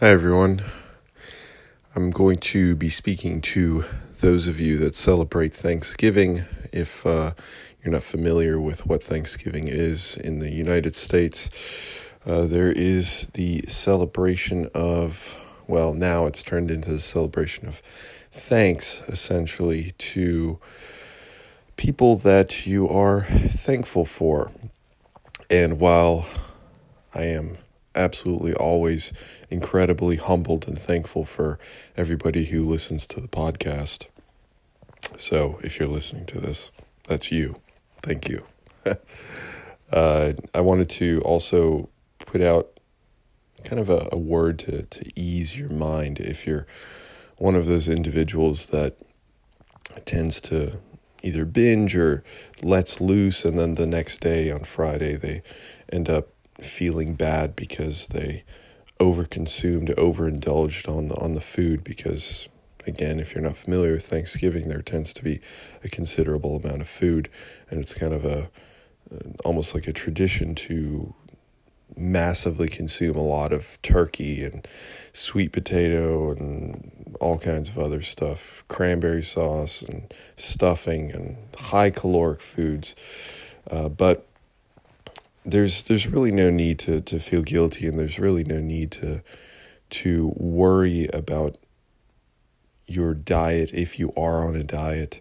Hi, everyone. I'm going to be speaking to those of you that celebrate Thanksgiving. If uh, you're not familiar with what Thanksgiving is in the United States, uh, there is the celebration of, well, now it's turned into the celebration of thanks, essentially, to people that you are thankful for. And while I am absolutely always incredibly humbled and thankful for everybody who listens to the podcast. So, if you're listening to this, that's you. Thank you. uh, I wanted to also put out kind of a, a word to, to ease your mind if you're one of those individuals that tends to either binge or lets loose, and then the next day on Friday they end up feeling bad because they overconsumed, overindulged on the on the food because again, if you're not familiar with Thanksgiving, there tends to be a considerable amount of food and it's kind of a almost like a tradition to massively consume a lot of turkey and sweet potato and all kinds of other stuff, cranberry sauce and stuffing and high caloric foods. Uh, but there's there's really no need to to feel guilty and there's really no need to to worry about your diet if you are on a diet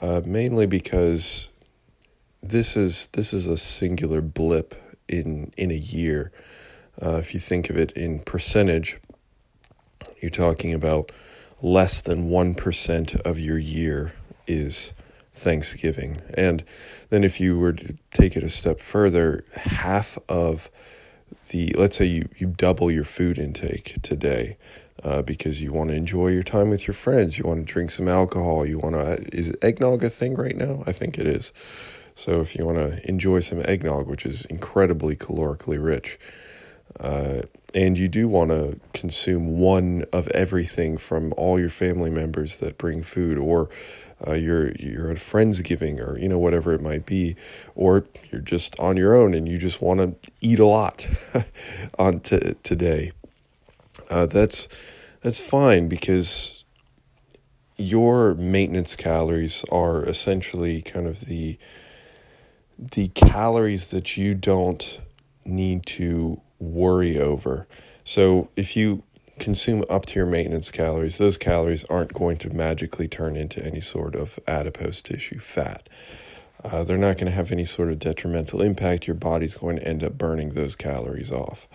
uh, mainly because this is this is a singular blip in in a year. Uh, if you think of it in percentage you're talking about less than 1% of your year is Thanksgiving. And then if you were to take it a step further, half of the, let's say you, you double your food intake today uh, because you want to enjoy your time with your friends, you want to drink some alcohol, you want to, is eggnog a thing right now? I think it is. So if you want to enjoy some eggnog, which is incredibly calorically rich, uh, and you do want to consume one of everything from all your family members that bring food, or uh, you're you're at or you know whatever it might be, or you're just on your own and you just want to eat a lot on t- today. Uh, that's that's fine because your maintenance calories are essentially kind of the the calories that you don't need to worry over. So if you consume up to your maintenance calories, those calories aren't going to magically turn into any sort of adipose tissue fat. Uh, they're not going to have any sort of detrimental impact. Your body's going to end up burning those calories off.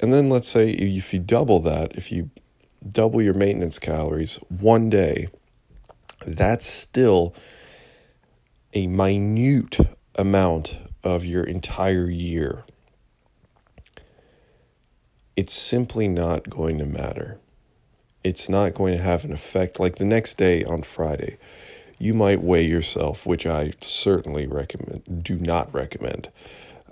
And then let's say if you double that, if you double your maintenance calories one day, that's still a minute amount of your entire year it's simply not going to matter. It's not going to have an effect. Like the next day on Friday, you might weigh yourself, which I certainly recommend, do not recommend.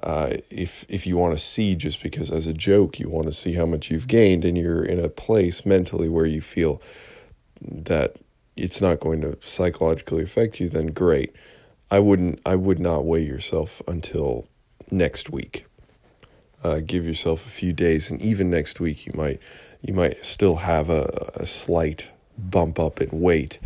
Uh, if if you want to see, just because as a joke, you want to see how much you've gained, and you're in a place mentally where you feel that it's not going to psychologically affect you, then great. I wouldn't. I would not weigh yourself until next week uh, give yourself a few days, and even next week you might you might still have a, a slight bump up in weight.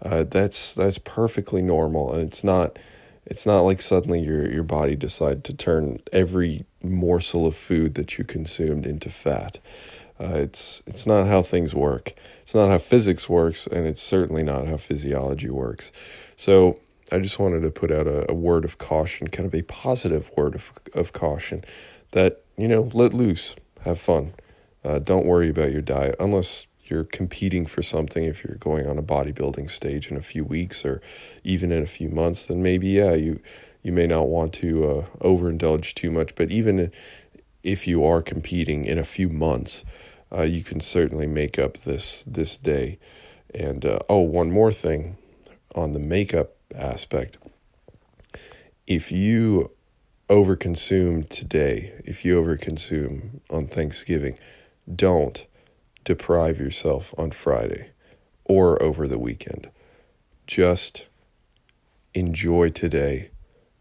Uh, that's that's perfectly normal, and it's not it's not like suddenly your your body decided to turn every morsel of food that you consumed into fat. Uh, it's it's not how things work. It's not how physics works, and it's certainly not how physiology works. So I just wanted to put out a, a word of caution, kind of a positive word of of caution, that you know, let loose, have fun. Uh, don't worry about your diet unless you're competing for something. If you're going on a bodybuilding stage in a few weeks or even in a few months, then maybe yeah, you you may not want to uh, overindulge too much. But even if you are competing in a few months, uh, you can certainly make up this this day. And uh, oh, one more thing on the makeup aspect. If you overconsume today, if you overconsume on Thanksgiving, don't deprive yourself on Friday or over the weekend. Just enjoy today,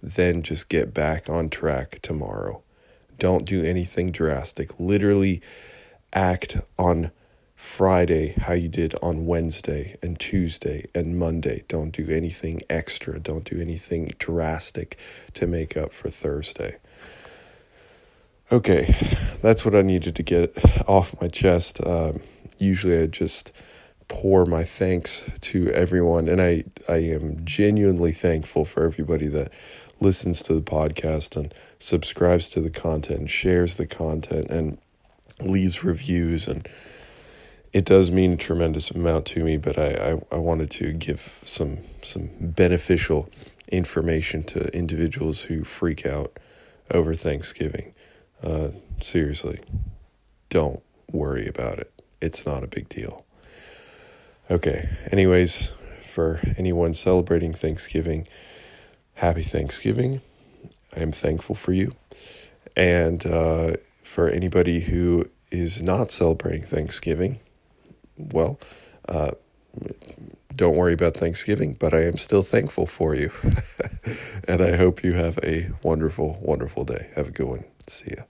then just get back on track tomorrow. Don't do anything drastic. Literally, act on Friday how you did on Wednesday and Tuesday and Monday. Don't do anything extra. Don't do anything drastic to make up for Thursday. Okay, that's what I needed to get off my chest. Um, usually I just pour my thanks to everyone, and I, I am genuinely thankful for everybody that listens to the podcast and subscribes to the content shares the content and leaves reviews and it does mean a tremendous amount to me, but I, I, I, wanted to give some some beneficial information to individuals who freak out over Thanksgiving. Uh, seriously, don't worry about it. It's not a big deal. Okay, anyways, for anyone celebrating Thanksgiving, happy Thanksgiving. I am thankful for you. And uh, for anybody who is not celebrating Thanksgiving, well, uh, don't worry about Thanksgiving, but I am still thankful for you. and I hope you have a wonderful, wonderful day. Have a good one. See ya.